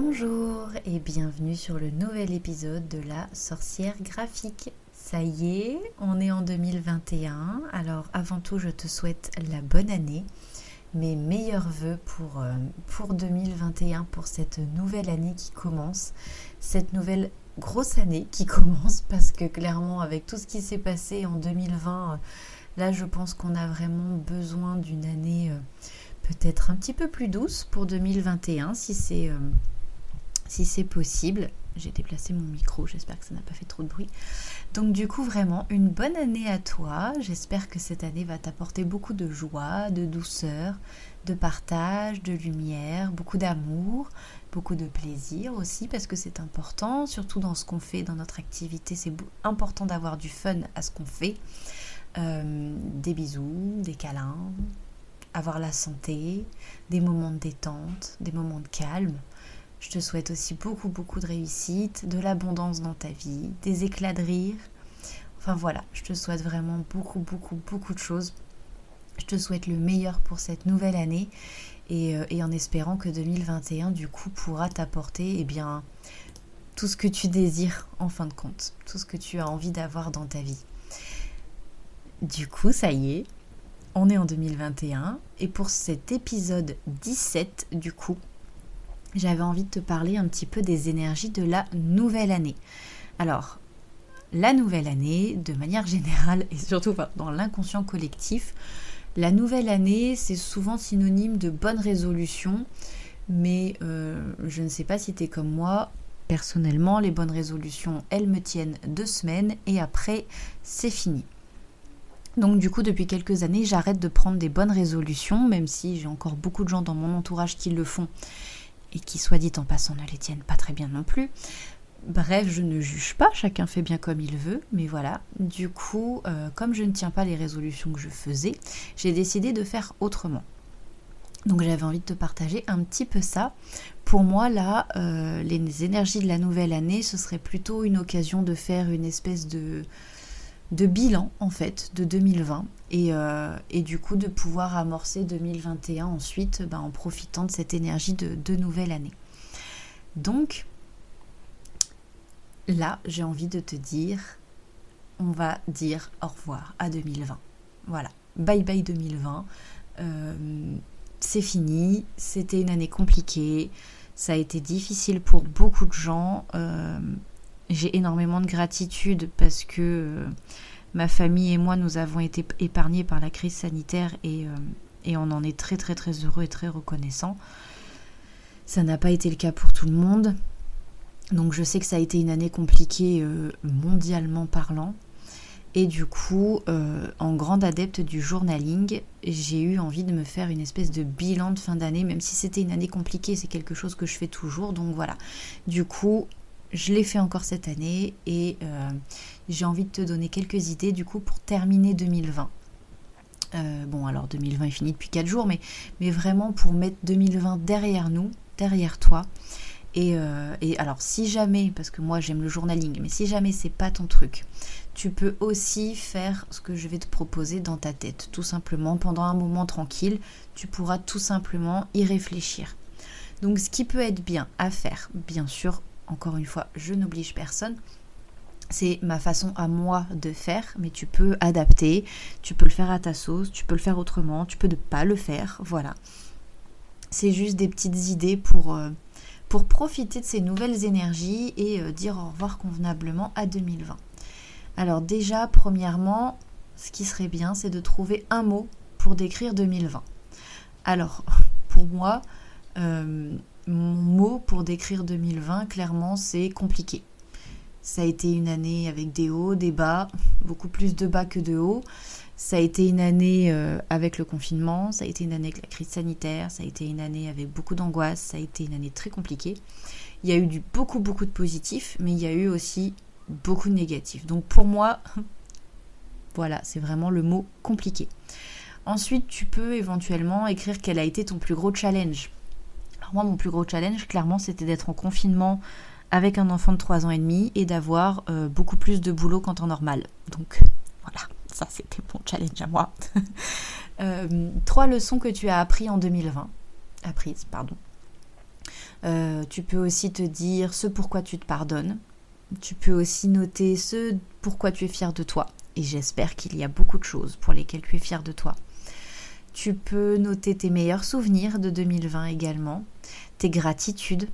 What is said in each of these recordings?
Bonjour et bienvenue sur le nouvel épisode de la sorcière graphique. Ça y est, on est en 2021. Alors avant tout, je te souhaite la bonne année. Mes meilleurs voeux pour, euh, pour 2021, pour cette nouvelle année qui commence. Cette nouvelle grosse année qui commence parce que clairement avec tout ce qui s'est passé en 2020, euh, là je pense qu'on a vraiment besoin d'une année... Euh, peut-être un petit peu plus douce pour 2021 si c'est euh, si c'est possible. J'ai déplacé mon micro, j'espère que ça n'a pas fait trop de bruit. Donc du coup vraiment une bonne année à toi. J'espère que cette année va t'apporter beaucoup de joie, de douceur, de partage, de lumière, beaucoup d'amour, beaucoup de plaisir aussi parce que c'est important, surtout dans ce qu'on fait, dans notre activité. C'est important d'avoir du fun à ce qu'on fait. Euh, des bisous, des câlins, avoir la santé, des moments de détente, des moments de calme. Je te souhaite aussi beaucoup, beaucoup de réussite, de l'abondance dans ta vie, des éclats de rire. Enfin voilà, je te souhaite vraiment beaucoup, beaucoup, beaucoup de choses. Je te souhaite le meilleur pour cette nouvelle année et, euh, en espérant que 2021 du coup pourra t'apporter eh bien tout ce que tu désires en fin de compte, tout ce que tu as envie d'avoir dans ta vie. Du coup, ça y est, on est en 2021 et pour cet épisode 17 du coup, j'avais envie de te parler un petit peu des énergies de la nouvelle année. Alors, la nouvelle année, de manière générale et surtout dans l'inconscient collectif, la nouvelle année, c'est souvent synonyme de bonne résolution, mais euh, je ne sais pas si tu es comme moi. Personnellement, les bonnes résolutions, elles me tiennent deux semaines et après, c'est fini. Donc du coup, depuis quelques années, j'arrête de prendre des bonnes résolutions, même si j'ai encore beaucoup de gens dans mon entourage qui le font et qui, soit dit en passant, ne les tiennent pas très bien non plus. Bref, je ne juge pas, chacun fait bien comme il veut, mais voilà. Du coup, euh, comme je ne tiens pas les résolutions que je faisais, j'ai décidé de faire autrement. Donc j'avais envie de te partager un petit peu ça. Pour moi, là, euh, les énergies de la nouvelle année, ce serait plutôt une occasion de faire une espèce de, de bilan en fait de 2020 euh, et, du coup de pouvoir amorcer 2021 ensuite ben, en profitant de cette énergie de, de nouvelle année. Donc là j'ai envie de te dire on va dire au revoir à 2020. Voilà, bye bye 2020. Euh, c'est fini, c'était une année compliquée, ça a été difficile pour beaucoup de gens. Euh, j'ai énormément de gratitude parce que euh, ma famille et moi, nous avons été épargnés par la crise sanitaire et, euh, et on en est très très très heureux et très reconnaissant. Ça n'a pas été le cas pour tout le monde. Donc je sais que ça a été une année compliquée euh, mondialement parlant. Et du coup, en grande adepte du journaling, j'ai eu envie de me faire une espèce de bilan de fin d'année, même si c'était une année compliquée, c'est quelque chose que je fais toujours. Donc voilà. Du coup, je l'ai fait encore cette année et euh, j'ai envie de te donner quelques idées du coup pour terminer 2020. Euh, bon alors 2020 est fini depuis 4 jours mais, vraiment pour mettre 2020 derrière nous, derrière toi. Et, euh, et alors si jamais, parce que moi j'aime le journaling, mais si jamais c'est pas ton truc, tu peux aussi faire ce que je vais te proposer dans ta tête. Tout simplement, pendant un moment tranquille, tu pourras tout simplement y réfléchir. Donc ce qui peut être bien à faire, bien sûr, encore une fois, je n'oblige personne. C'est ma façon à moi de faire, mais tu peux adapter, tu peux le faire à ta sauce, tu peux le faire autrement, tu peux ne pas le faire, voilà. C'est juste des petites idées pour, euh, profiter de ces nouvelles énergies et euh, dire au revoir convenablement à 2020. Alors déjà, premièrement, ce qui serait bien, c'est de trouver un mot pour décrire 2020. Alors, pour moi, euh, mon mot pour décrire 2020, clairement, c'est compliqué. Ça a été une année avec des hauts, des bas, beaucoup plus de bas que de hauts. Ça a été une année euh, avec le confinement, ça a été une année avec la crise sanitaire, ça a été une année avec beaucoup d'angoisse, ça a été une année très compliquée. Il y a eu du beaucoup beaucoup de positifs, mais il y a eu aussi beaucoup de négatifs. Donc pour moi, voilà, c'est vraiment le mot compliqué. Ensuite, tu peux éventuellement écrire quel a été ton plus gros challenge moi, mon plus gros challenge, clairement, c'était d'être en confinement avec un enfant de 3 ans et demi et d'avoir euh, beaucoup plus de boulot qu'en temps normal. Donc voilà, ça c'était mon challenge à moi. Euh, trois leçons que tu as appris en 2020. Apprises, pardon. Euh, tu peux aussi te dire ce pourquoi tu te pardonnes. Tu peux aussi noter ce pourquoi tu es fier de toi. Et j'espère qu'il y a beaucoup de choses pour lesquelles tu es fier de toi. Tu peux noter tes meilleurs souvenirs de 2020 également, tes gratitudes.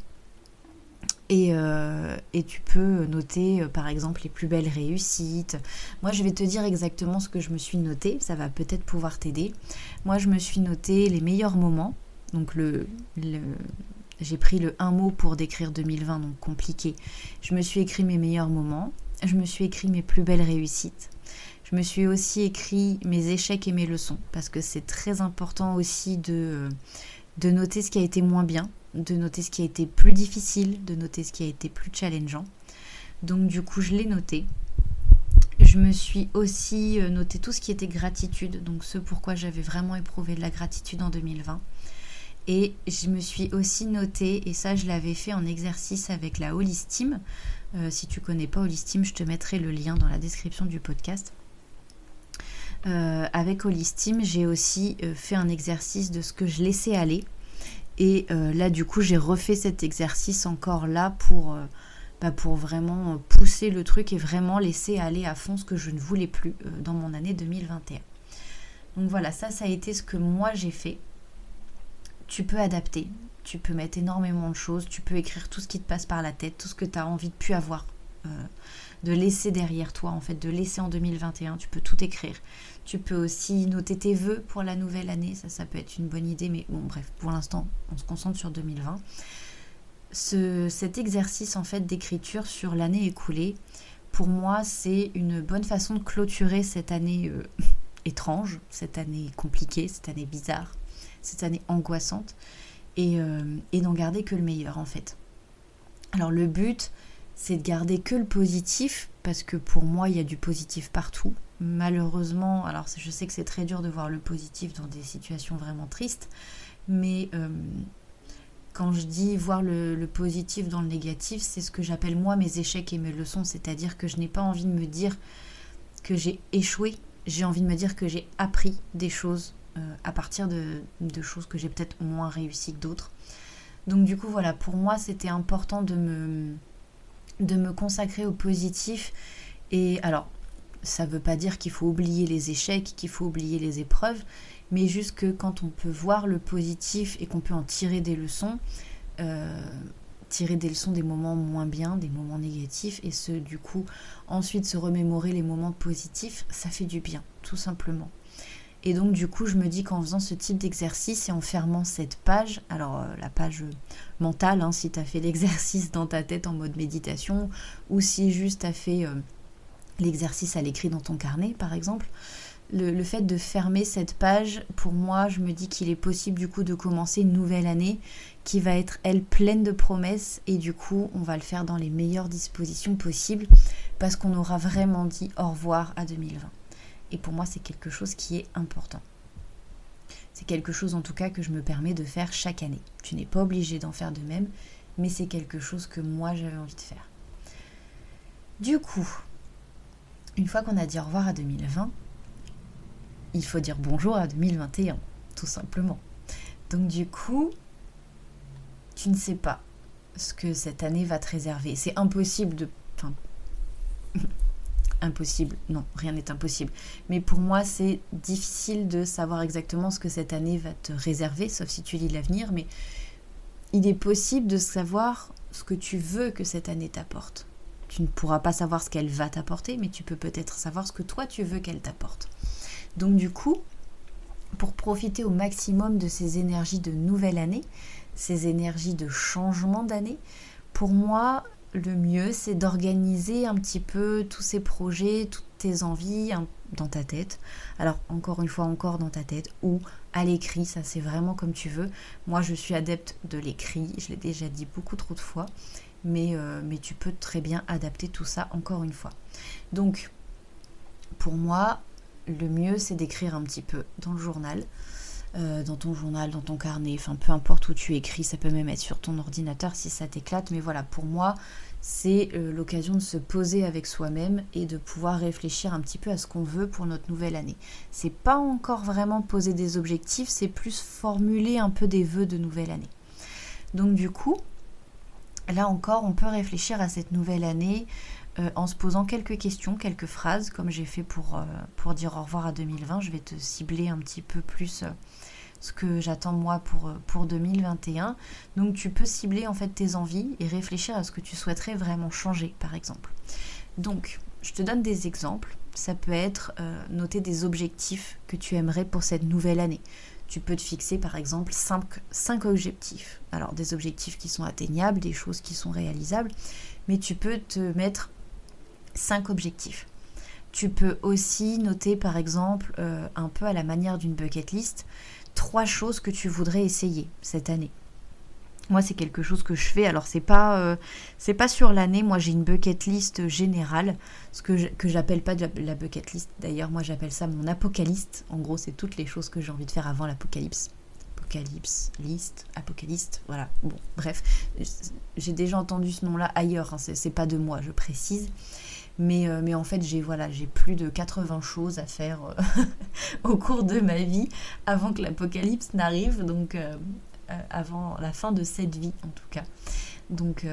Et, euh, et tu peux noter euh, par exemple les plus belles réussites. Moi je vais te dire exactement ce que je me suis noté, ça va peut-être pouvoir t'aider. Moi je me suis noté les meilleurs moments, donc le, j'ai pris le un mot pour décrire 2020, donc compliqué. Je me suis écrit mes meilleurs moments, je me suis écrit mes plus belles réussites. Je me suis aussi écrit mes échecs et mes leçons, parce que c'est très important aussi de, de noter ce qui a été moins bien, de noter ce qui a été plus difficile, de noter ce qui a été plus challengeant. Donc du coup, je l'ai noté. Je me suis aussi euh, noté tout ce qui était gratitude, donc ce pourquoi j'avais vraiment éprouvé de la gratitude en 2020. Et je me suis aussi noté, et ça je l'avais fait en exercice avec la Holistime. Euh, si tu connais pas Holistime, je te mettrai le lien dans la description du podcast. Euh, avec Holistime, j'ai aussi euh, fait un exercice de ce que je laissais aller. Et là, du coup, j'ai refait cet exercice encore là pour, bah, pour vraiment pousser le truc et vraiment laisser aller à fond ce que je ne voulais plus dans mon année 2021. Donc voilà, ça, ça a été ce que moi j'ai fait tu peux adapter, tu peux mettre énormément de choses, tu peux écrire tout ce qui te passe par la tête, tout ce que tu as envie de plus avoir, euh, de laisser derrière toi, en fait, de laisser en 2021, tu peux tout écrire. Tu peux aussi noter tes vœux pour la nouvelle année, ça, ça peut être une bonne idée, mais bon, bref, pour l'instant, on se concentre sur 2020. Ce, cet exercice, en fait, d'écriture sur l'année écoulée, pour moi, c'est une bonne façon de clôturer cette année euh, étrange, cette année compliquée, cette année bizarre, cette année angoissante, euh, et, d'en garder que le meilleur en fait. Alors le but, c'est de garder que le positif, parce que pour moi, il y a du positif partout. Malheureusement, alors je sais que c'est très dur de voir le positif dans des situations vraiment tristes, mais euh, quand je dis voir le, positif dans le négatif, c'est ce que j'appelle moi mes échecs et mes leçons, c'est-à-dire que je n'ai pas envie de me dire que j'ai échoué, j'ai envie de me dire que j'ai appris des choses euh, à partir de, choses que j'ai peut-être moins réussi que d'autres. Donc du coup voilà, pour moi c'était important de me, de me consacrer au positif. Et alors, ça ne veut pas dire qu'il faut oublier les échecs, qu'il faut oublier les épreuves, mais juste que quand on peut voir le positif et qu'on peut en tirer des leçons, euh, tirer des leçons des moments moins bien, des moments négatifs, et ce du coup ensuite se remémorer les moments positifs, ça fait du bien, tout simplement. Et donc du coup, je me dis qu'en faisant ce type d'exercice et en fermant cette page, alors euh, la page mentale, hein, si tu as fait l'exercice dans ta tête en mode méditation, ou si juste tu as fait euh, l'exercice à l'écrit dans ton carnet, par exemple, le, fait de fermer cette page, pour moi, je me dis qu'il est possible du coup de commencer une nouvelle année qui va être, elle, pleine de promesses, et du coup, on va le faire dans les meilleures dispositions possibles, parce qu'on aura vraiment dit au revoir à 2020. Et pour moi, c'est quelque chose qui est important. C'est quelque chose en tout cas que je me permets de faire chaque année. Tu n'es pas obligé d'en faire de même, mais c'est quelque chose que moi j'avais envie de faire. Du coup, une fois qu'on a dit au revoir à 2020, il faut dire bonjour à 2021, tout simplement. Donc du coup, tu ne sais pas ce que cette année va te réserver. C'est impossible de... Enfin, impossible. Non, rien n'est impossible. Mais pour moi, c'est difficile de savoir exactement ce que cette année va te réserver, sauf si tu lis l'avenir. Mais il est possible de savoir ce que tu veux que cette année t'apporte. Tu ne pourras pas savoir ce qu'elle va t'apporter, mais tu peux peut-être savoir ce que toi tu veux qu'elle t'apporte. Donc du coup, pour profiter au maximum de ces énergies de nouvelle année, ces énergies de changement d'année, pour moi, le mieux, c'est d'organiser un petit peu tous ces projets, toutes tes envies dans ta tête. Alors, encore une fois, encore dans ta tête ou à l'écrit, ça c'est vraiment comme tu veux. Moi, je suis adepte de l'écrit, je l'ai déjà dit beaucoup trop de fois, mais, euh, mais tu peux très bien adapter tout ça encore une fois. Donc, pour moi, le mieux, c'est d'écrire un petit peu dans le journal. Euh, dans ton journal, dans ton carnet, enfin peu importe où tu écris, ça peut même être sur ton ordinateur si ça t'éclate, mais voilà, pour moi, c'est euh, l'occasion de se poser avec soi-même et de pouvoir réfléchir un petit peu à ce qu'on veut pour notre nouvelle année. C'est pas encore vraiment poser des objectifs, c'est plus formuler un peu des vœux de nouvelle année. Donc du coup, là encore, on peut réfléchir à cette nouvelle année euh, en se posant quelques questions, quelques phrases, comme j'ai fait pour, euh, dire au revoir à 2020. Je vais te cibler un petit peu plus euh, ce que j'attends moi pour, pour 2021. Donc tu peux cibler en fait tes envies et réfléchir à ce que tu souhaiterais vraiment changer, par exemple. Donc, je te donne des exemples. Ça peut être noter des objectifs que tu aimerais pour cette nouvelle année. Tu peux te fixer par exemple 5 objectifs. Alors des objectifs qui sont atteignables, des choses qui sont réalisables, mais tu peux te mettre cinq objectifs. Tu peux aussi noter par exemple, euh, un peu à la manière d'une bucket list, trois choses que tu voudrais essayer cette année. Moi, c'est quelque chose que je fais. Alors, c'est pas, euh, c'est pas sur l'année. Moi, j'ai une bucket list générale, ce que, j'appelle pas la, bucket list. D'ailleurs, moi, j'appelle ça mon apocalypse. En gros, c'est toutes les choses que j'ai envie de faire avant l'apocalypse. Apocalypse, liste, apocalypse, voilà. Bon, bref, j'ai déjà entendu ce nom-là ailleurs. Hein. C'est pas de moi, je précise. Mais, euh, mais en fait, j'ai voilà, plus de 80 choses à faire euh, au cours de ma vie avant que l'apocalypse n'arrive, donc avant la fin de cette vie en tout cas. Donc,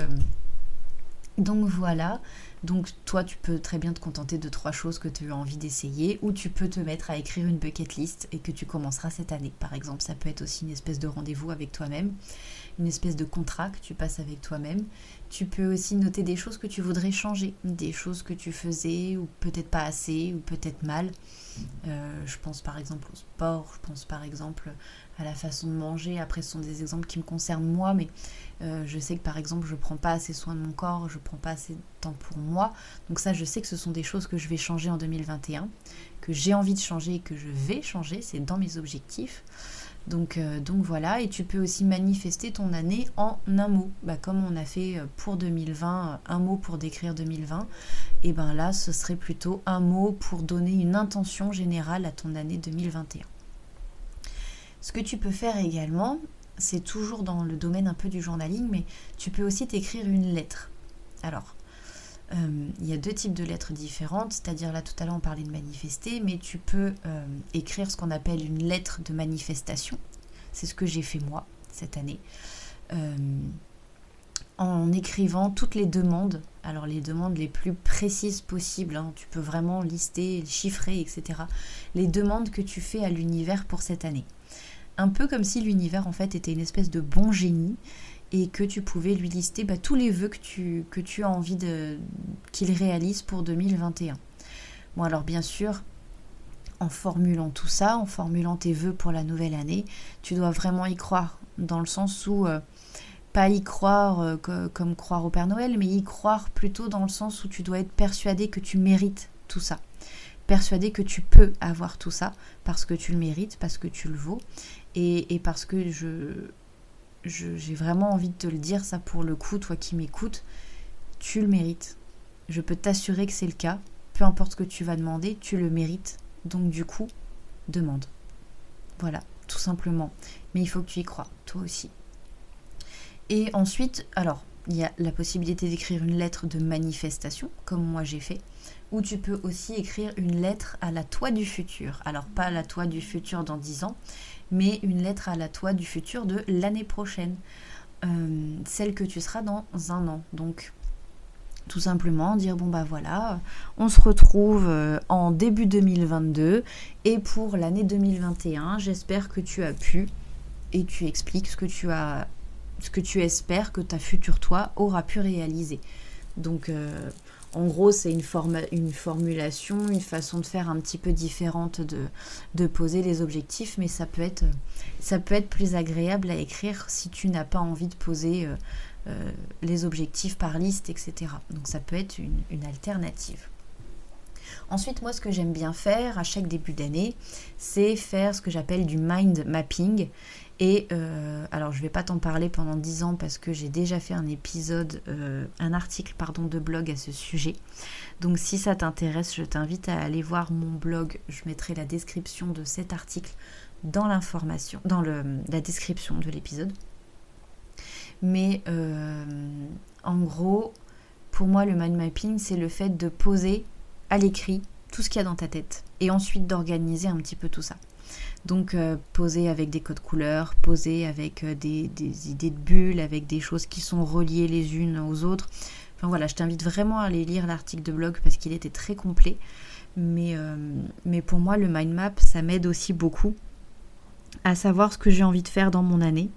donc voilà. Donc toi, tu peux très bien te contenter de trois choses que tu as envie d'essayer, ou tu peux te mettre à écrire une bucket list et que tu commenceras cette année. Par exemple, ça peut être aussi une espèce de rendez-vous avec toi-même, une espèce de contrat que tu passes avec toi-même. Tu peux aussi noter des choses que tu voudrais changer, des choses que tu faisais ou peut-être pas assez ou peut-être mal. Euh, je pense par exemple au sport, je pense par exemple à la façon de manger. Après, ce sont des exemples qui me concernent moi, mais euh, je sais que par exemple, je prends pas assez soin de mon corps, je prends pas assez de temps pour moi. Donc ça, je sais que ce sont des choses que je vais changer en 2021, que j'ai envie de changer et que je vais changer. C'est dans mes objectifs. Donc, euh, donc voilà, et tu peux aussi manifester ton année en un mot. Bah, comme on a fait euh, pour 2020, un mot pour décrire 2020, et ben là, ce serait plutôt un mot pour donner une intention générale à ton année 2021. Ce que tu peux faire également, c'est toujours dans le domaine un peu du journaling, mais tu peux aussi t'écrire une lettre. Alors, euh, il y a deux types de lettres différentes, c'est-à-dire là tout à l'heure on parlait de manifester, mais tu peux euh, écrire ce qu'on appelle une lettre de manifestation. C'est ce que j'ai fait moi cette année. Euh, en écrivant toutes les demandes, alors les demandes les plus précises possibles, hein, tu peux vraiment lister, chiffrer, etc. Les demandes que tu fais à l'univers pour cette année un peu comme si l'univers en fait était une espèce de bon génie et que tu pouvais lui lister bah, tous les vœux que tu, as envie qu'il réalise pour 2021. Bon alors bien sûr, en formulant tout ça, en formulant tes vœux pour la nouvelle année, tu dois vraiment y croire, dans le sens où, euh, pas y croire euh, comme croire au Père Noël, mais y croire plutôt dans le sens où tu dois être persuadé que tu mérites tout ça persuadé que tu peux avoir tout ça parce que tu le mérites, parce que tu le vaux et, parce que je j'ai vraiment envie de te le dire, ça pour le coup, toi qui m'écoutes, tu le mérites. Je peux t'assurer que c'est le cas. Peu importe ce que tu vas demander, tu le mérites. Donc du coup, demande. Voilà, tout simplement. Mais il faut que tu y crois, toi aussi. Et ensuite, alors, il y a la possibilité d'écrire une lettre de manifestation, comme moi j'ai fait ou tu peux aussi écrire une lettre à la toi du futur. Alors pas la toi du futur dans 10 ans, mais une lettre à la toi du futur de l'année prochaine, euh, celle que tu seras dans un an. Donc tout simplement dire bon bah voilà, on se retrouve euh, en début 2022 et pour l'année 2021, j'espère que tu as pu et tu expliques ce que tu as ce que tu espères que ta future toi aura pu réaliser. Donc euh, en gros, c'est une, formulation, une façon de faire un petit peu différente de, poser les objectifs, mais ça peut, être, ça peut être plus agréable à écrire si tu n'as pas envie de poser euh, euh, les objectifs par liste, etc. Donc ça peut être une alternative. Ensuite, moi, ce que j'aime bien faire à chaque début d'année, c'est faire ce que j'appelle du mind mapping. Et euh, alors, je ne vais pas t'en parler pendant 10 ans parce que j'ai déjà fait un épisode, euh, un article, pardon, de blog à ce sujet. Donc, si ça t'intéresse, je t'invite à aller voir mon blog. Je mettrai la description de cet article dans l'information, dans la description de l'épisode. Mais euh, en gros, pour moi, le mind mapping, c'est le fait de poser à l'écrit tout ce qu'il y a dans ta tête et ensuite d'organiser un petit peu tout ça. Donc poser avec des codes couleurs, poser avec des, des, idées de bulles, avec des choses qui sont reliées les unes aux autres. Enfin voilà, je t'invite vraiment à aller lire l'article de blog parce qu'il était très complet. Mais, mais pour moi, le mind map, ça m'aide aussi beaucoup à savoir ce que j'ai envie de faire dans mon année,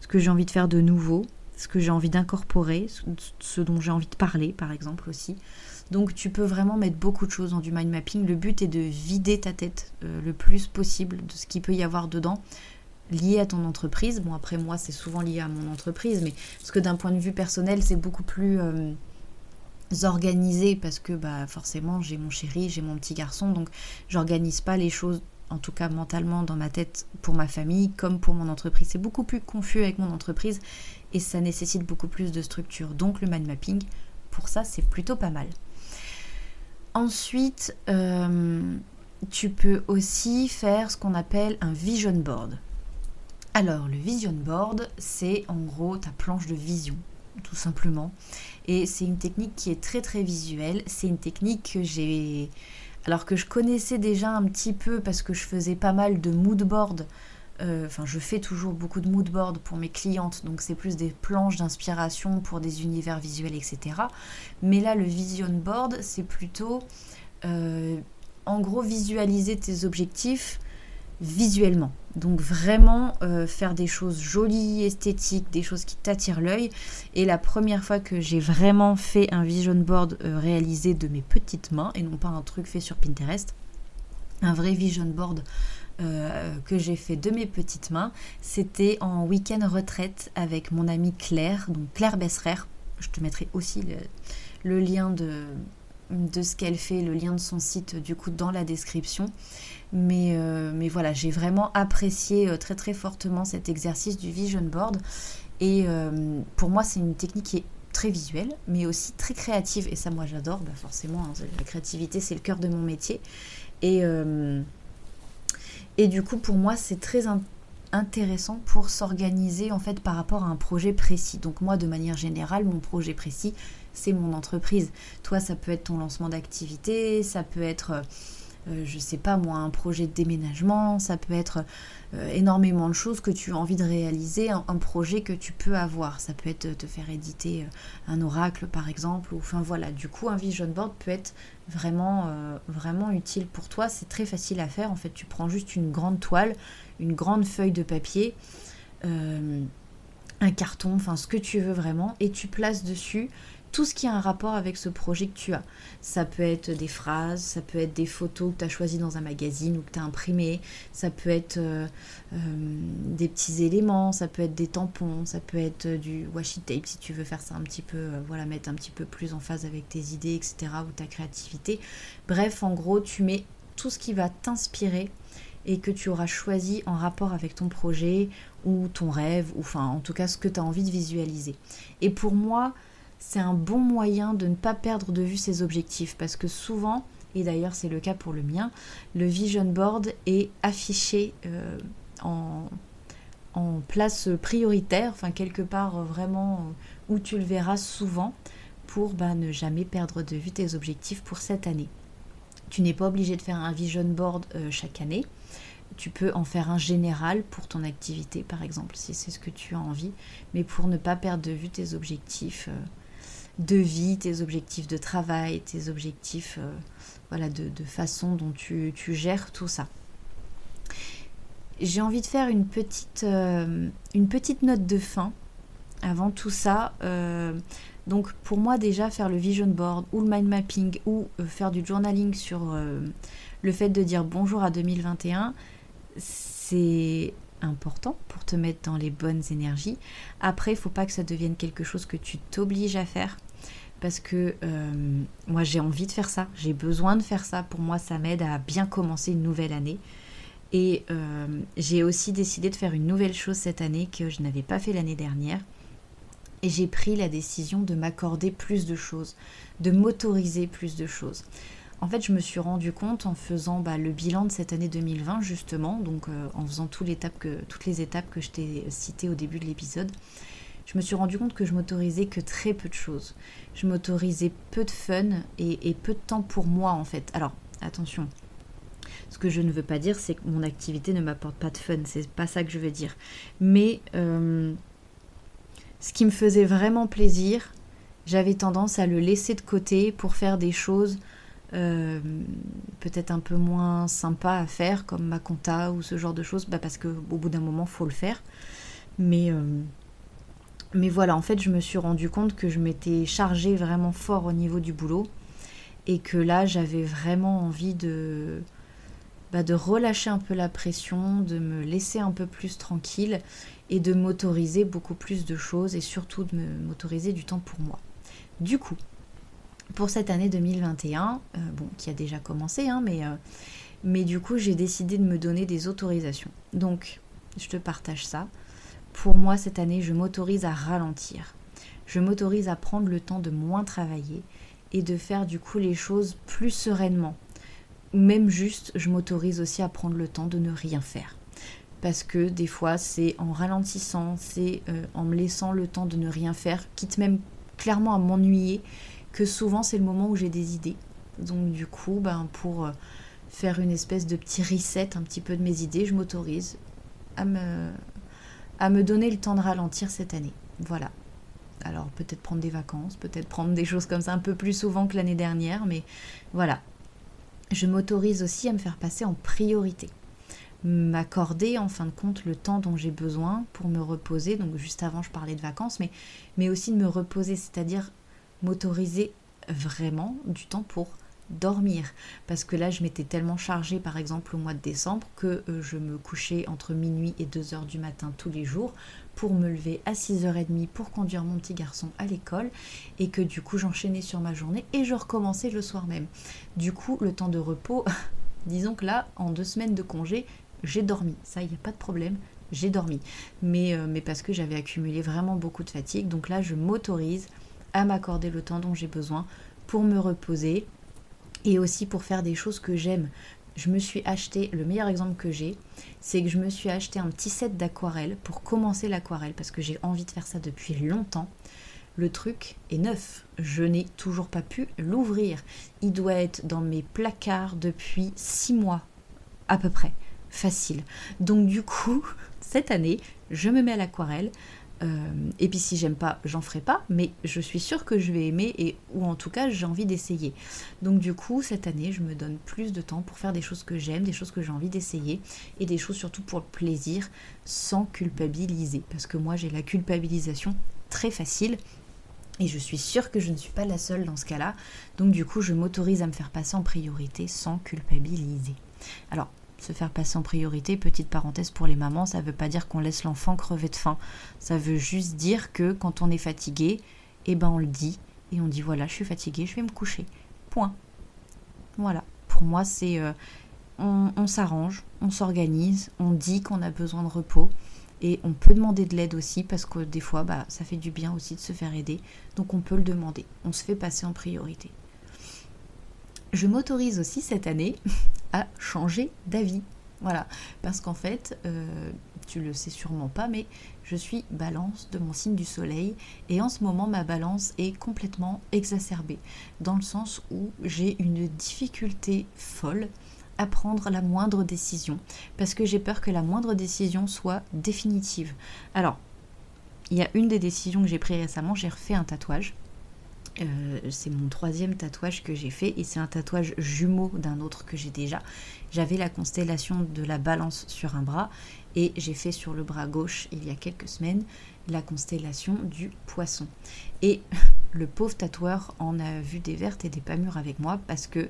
ce que j'ai envie de faire de nouveau, ce que j'ai envie d'incorporer, ce dont j'ai envie de parler par exemple aussi. Donc tu peux vraiment mettre beaucoup de choses dans du mind mapping. Le but est de vider ta tête euh, le plus possible de ce qu'il peut y avoir dedans lié à ton entreprise. Bon après moi c'est souvent lié à mon entreprise, mais parce que d'un point de vue personnel c'est beaucoup plus euh, organisé parce que bah forcément j'ai mon chéri, j'ai mon petit garçon, donc j'organise pas les choses en tout cas mentalement dans ma tête pour ma famille comme pour mon entreprise. C'est beaucoup plus confus avec mon entreprise et ça nécessite beaucoup plus de structure. Donc le mind mapping, pour ça, c'est plutôt pas mal. Ensuite, euh, tu peux aussi faire ce qu'on appelle un vision board. Alors, le vision board, c'est en gros ta planche de vision, tout simplement. Et c'est une technique qui est très très visuelle. C'est une technique que j'ai alors que je connaissais déjà un petit peu parce que je faisais pas mal de mood board. Euh, enfin, je fais toujours beaucoup de mood board pour mes clientes, donc c'est plus des planches d'inspiration pour des univers visuels, etc. Mais là, le vision board, c'est plutôt euh, en gros visualiser tes objectifs visuellement. Donc vraiment euh, faire des choses jolies, esthétiques, des choses qui t'attirent l'œil. Et la première fois que j'ai vraiment fait un vision board réalisé de mes petites mains et non pas un truc fait sur Pinterest, un vrai vision board euh, que j'ai fait de mes petites mains, c'était en week-end retraite avec mon amie Claire, donc Claire Besserer. Je te mettrai aussi le lien de, ce qu'elle fait, le lien de son site du coup dans la description. Mais, euh, mais voilà, j'ai vraiment apprécié euh, très très fortement cet exercice du vision board. Et pour moi, c'est une technique qui est très visuelle, mais aussi très créative. Et ça, moi, j'adore. Bah, forcément, hein, la créativité, c'est le cœur de mon métier. Et, et du coup, pour moi, c'est très intéressant pour s'organiser en fait par rapport à un projet précis. Donc moi, de manière générale, mon projet précis, c'est mon entreprise. Toi, ça peut être ton lancement d'activité, ça peut être, je euh, je sais pas moi, un projet de déménagement, ça peut être euh, énormément de choses que tu as envie de réaliser, un, projet que tu peux avoir. Ça peut être te faire éditer euh, un oracle par exemple, ou enfin voilà. Du coup, un vision board peut être vraiment, vraiment utile pour toi. C'est très facile à faire. En fait, tu prends juste une grande toile, une grande feuille de papier un carton, enfin ce que tu veux vraiment, et tu places dessus tout ce qui a un rapport avec ce projet que tu as. Ça peut être des phrases, ça peut être des photos que tu as choisies dans un magazine ou que tu as imprimées, ça peut être euh, euh, des petits éléments, ça peut être des tampons, ça peut être du washi tape si tu veux faire ça un petit peu, euh, voilà, mettre un petit peu plus en phase avec tes idées, etc. ou ta créativité. Bref, en gros, tu mets tout ce qui va t'inspirer et que tu auras choisi en rapport avec ton projet ou ton rêve, ou enfin en tout cas ce que tu as envie de visualiser. Et pour moi, c'est un bon moyen de ne pas perdre de vue ses objectifs parce que souvent, et d'ailleurs c'est le cas pour le mien, le vision board est affiché euh, en, place prioritaire, enfin quelque part euh, vraiment euh, où tu le verras souvent pour bah, ne jamais perdre de vue tes objectifs pour cette année. Tu n'es pas obligé de faire un vision board chaque année. Tu peux en faire un général pour ton activité, par exemple, si c'est ce que tu as envie, mais pour ne pas perdre de vue tes objectifs de vie, tes objectifs de travail, tes objectifs euh, voilà, de, façon dont tu, gères tout ça. J'ai envie de faire une petite, euh, note de fin avant tout ça. Euh, donc pour moi déjà faire le vision board ou le mind mapping ou faire du journaling sur le fait de dire bonjour à 2021, c'est important pour te mettre dans les bonnes énergies. Après, il faut pas que ça devienne quelque chose que tu t'obliges à faire parce que euh, moi j'ai envie de faire ça, j'ai besoin de faire ça. Pour moi, ça m'aide à bien commencer une nouvelle année. Et euh, j'ai aussi décidé de faire une nouvelle chose cette année que je n'avais pas fait l'année dernière. Et j'ai pris la décision de m'accorder plus de choses, de m'autoriser plus de choses. En fait, je me suis rendu compte en faisant bah, le bilan de cette année 2020, justement, donc euh, en faisant toutes les étapes que, je t'ai citées au début de l'épisode, je me suis rendu compte que je m'autorisais que très peu de choses. Je m'autorisais peu de fun et, peu de temps pour moi en fait. Alors attention, Ce que je ne veux pas dire, c'est que mon activité ne m'apporte pas de fun. C'est pas ça que je veux dire. Mais euh, ce qui me faisait vraiment plaisir, j'avais tendance à le laisser de côté pour faire des choses euh, peut-être un peu moins sympas à faire, comme ma compta ou ce genre de choses, bah parce qu'au bout d'un moment, faut le faire. Mais, euh, mais voilà, en fait, je me suis rendu compte que je m'étais chargée vraiment fort au niveau du boulot et que là, j'avais vraiment envie de, bah, de relâcher un peu la pression, de me laisser un peu plus tranquille et de m'autoriser beaucoup plus de choses et surtout de m'autoriser du temps pour moi. Du coup, pour cette année 2021, euh, bon, qui a déjà commencé, hein, mais, euh, mais du coup, j'ai décidé de me donner des autorisations. Donc, je te partage ça. Pour moi, cette année, je m'autorise à ralentir. Je m'autorise à prendre le temps de moins travailler et de faire du coup les choses plus sereinement. Même juste, je m'autorise aussi à prendre le temps de ne rien faire. Parce que des fois, c'est en ralentissant, c'est euh, en me laissant le temps de ne rien faire, quitte même clairement à m'ennuyer, que souvent c'est le moment où j'ai des idées. Donc du coup, ben, pour euh, faire une espèce de petit reset un petit peu de mes idées, je m'autorise à me, à me donner le temps de ralentir cette année. Voilà. Alors peut-être prendre des vacances, peut-être prendre des choses comme ça un peu plus souvent que l'année dernière, mais voilà. Je m'autorise aussi à me faire passer en priorité. M'accorder en fin de compte le temps dont j'ai besoin pour me reposer. Donc juste avant je parlais de vacances, mais, mais aussi de me reposer, c'est-à-dire m'autoriser vraiment du temps pour dormir. Parce que là, je m'étais tellement chargée, par exemple, au mois de décembre, que euh, je me couchais entre minuit et 2 heures du matin tous les jours pour me lever à 6h30 pour conduire mon petit garçon à l'école et que du coup, j'enchaînais sur ma journée et je recommençais le soir même. Du coup, le temps de repos, disons que là, en deux semaines de congé, j'ai dormi. Ça, il n'y a pas de problème. J'ai dormi. Mais, euh, mais parce que j'avais accumulé vraiment beaucoup de fatigue. Donc là, je m'autorise à m'accorder le temps dont j'ai besoin pour me reposer et aussi pour faire des choses que j'aime. Je me suis acheté, le meilleur exemple que j'ai, c'est que je me suis acheté un petit set d'aquarelle pour commencer l'aquarelle parce que j'ai envie de faire ça depuis longtemps. Le truc est neuf, je n'ai toujours pas pu l'ouvrir. Il doit être dans mes placards depuis six mois à peu près, facile. Donc du coup, cette année, je me mets à l'aquarelle. Euh, et puis si j'aime pas, j'en ferai pas, mais je suis sûre que je vais aimer et ou en tout cas j'ai envie d'essayer. Donc du coup cette année je me donne plus de temps pour faire des choses que j'aime, des choses que j'ai envie d'essayer et des choses surtout pour le plaisir sans culpabiliser parce que moi j'ai la culpabilisation très facile et je suis sûre que je ne suis pas la seule dans ce cas-là. Donc du coup je m'autorise à me faire passer en priorité sans culpabiliser. Alors se faire passer en priorité, petite parenthèse pour les mamans, ça ne veut pas dire qu'on laisse l'enfant crever de faim. Ça veut juste dire que quand on est fatigué, eh ben on le dit et on dit voilà, je suis fatigué, je vais me coucher. Point. Voilà. Pour moi, c'est euh, on, s'arrange, on s'organise, on dit qu'on a besoin de repos et on peut demander de l'aide aussi parce que des fois, bah, ça fait du bien aussi de se faire aider. Donc on peut le demander. On se fait passer en priorité. Je m'autorise aussi cette année à changer d'avis. Voilà, parce qu'en fait, euh, tu le sais sûrement pas, mais je suis balance de mon signe du soleil et en ce moment ma balance est complètement exacerbée, dans le sens où j'ai une difficulté folle à prendre la moindre décision, parce que j'ai peur que la moindre décision soit définitive. Alors, il y a une des décisions que j'ai prises récemment, j'ai refait un tatouage. Euh, c'est mon troisième tatouage que j'ai fait et c'est un tatouage jumeau d'un autre que j'ai déjà. J'avais la constellation de la balance sur un bras et j'ai fait sur le bras gauche il y a quelques semaines la constellation du poisson. Et le pauvre tatoueur en a vu des vertes et des pas mûres avec moi parce que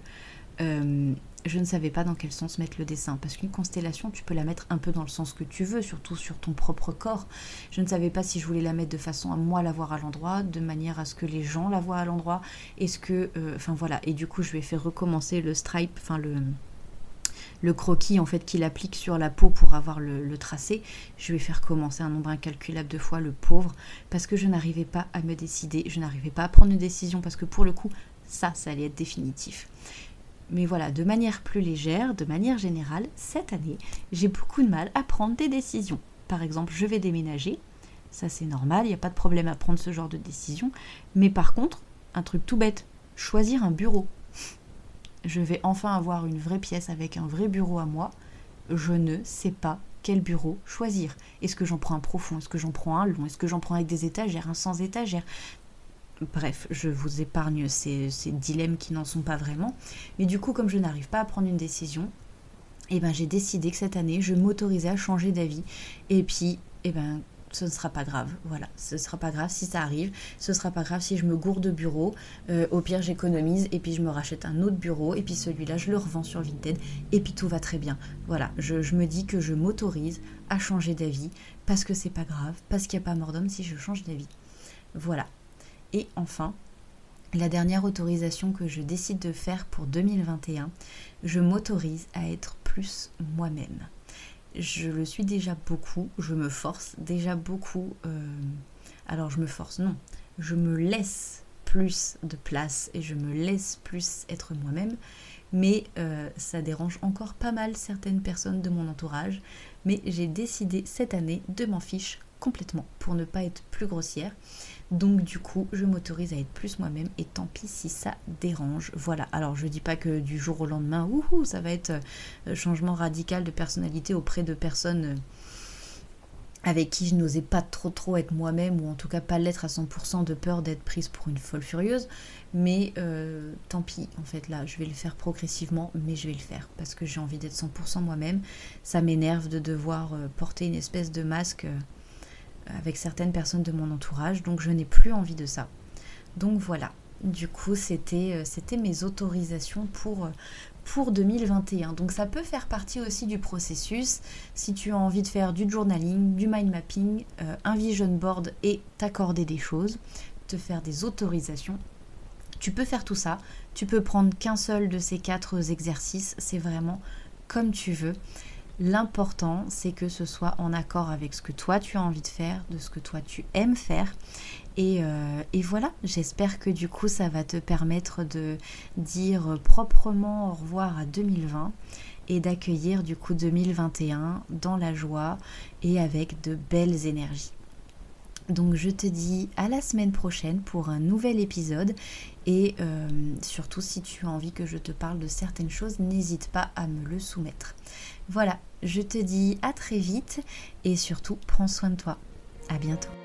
euh, je ne savais pas dans quel sens mettre le dessin. Parce qu'une constellation, tu peux la mettre un peu dans le sens que tu veux, surtout sur ton propre corps. Je ne savais pas si je voulais la mettre de façon à moi la voir à l'endroit, de manière à ce que les gens la voient à l'endroit. Est-ce que. Euh, enfin voilà. Et du coup, je vais faire recommencer le stripe, enfin le le croquis en fait qu'il applique sur la peau pour avoir le, le, tracé, je vais faire commencer un nombre incalculable de fois le pauvre parce que je n'arrivais pas à me décider, je n'arrivais pas à prendre une décision parce que pour le coup, ça, ça allait être définitif. Mais voilà, de manière plus légère, de manière générale, cette année, j'ai beaucoup de mal à prendre des décisions. Par exemple, je vais déménager, ça c'est normal, il n'y a pas de problème à prendre ce genre de décision. Mais par contre, un truc tout bête, choisir un bureau. je vais enfin avoir une vraie pièce avec un vrai bureau à moi. Je ne sais pas quel bureau choisir. Est-ce que j'en prends un profond? Est-ce que j'en prends un long? Est-ce que j'en prends avec des étagères, un sans étagère? Bref, je vous épargne ces, dilemmes qui n'en sont pas vraiment. Mais du coup, comme je n'arrive pas à prendre une décision, eh ben, j'ai décidé que cette année, je m'autorisais à changer d'avis. Et puis, eh ben, ce ne sera pas grave. Voilà, ce ne sera pas grave si ça arrive. Ce ne sera pas grave si je me gourde de bureau. Euh, au pire, j'économise et puis je me rachète un autre bureau. Et puis celui-là, je le revends sur Vinted. Et puis tout va très bien. Voilà, je, je me dis que je m'autorise à changer d'avis parce que c'est pas grave, parce qu'il n'y a pas mort d'homme si je change d'avis. Voilà. Et enfin, la dernière autorisation que je décide de faire pour 2021, je m'autorise à être plus moi-même je le suis déjà beaucoup, je me force déjà beaucoup. Euh, alors je me force, non, je me laisse plus de place et je me laisse plus être moi-même, mais euh, ça dérange encore pas mal certaines personnes de mon entourage. Mais j'ai décidé cette année de m'en fiche complètement pour ne pas être plus grossière. Donc du coup, je m'autorise à être plus moi-même et tant pis si ça dérange. Voilà. Alors je dis pas que du jour au lendemain, ouhou, ça va être euh, changement radical de personnalité auprès de personnes euh, avec qui je n'osais pas trop trop être moi-même ou en tout cas pas l'être à 100% de peur d'être prise pour une folle furieuse. Mais euh, tant pis, en fait là, je vais le faire progressivement, mais je vais le faire parce que j'ai envie d'être 100% moi-même. Ça m'énerve de devoir porter une espèce de masque avec certaines personnes de mon entourage, donc je n'ai plus envie de ça. Donc voilà, du coup c'était euh, mes autorisations pour, euh, pour 2021. Donc ça peut faire partie aussi du processus si tu as envie de faire du journaling, du mind mapping, euh, un vision board et t'accorder des choses, te faire des autorisations. Tu peux faire tout ça. Tu peux prendre qu'un seul de ces quatre exercices. C'est vraiment comme tu veux. L'important, c'est que ce soit en accord avec ce que toi tu as envie de faire, de ce que toi tu aimes faire. Euh, et, voilà, j'espère que du coup ça va te permettre de dire proprement au revoir à 2020 et d'accueillir du coup 2021 dans la joie et avec de belles énergies. Donc je te dis à la semaine prochaine pour un nouvel épisode et euh, surtout si tu as envie que je te parle de certaines choses, n'hésite pas à me le soumettre. Voilà, je te dis à très vite et surtout prends soin de toi. À bientôt.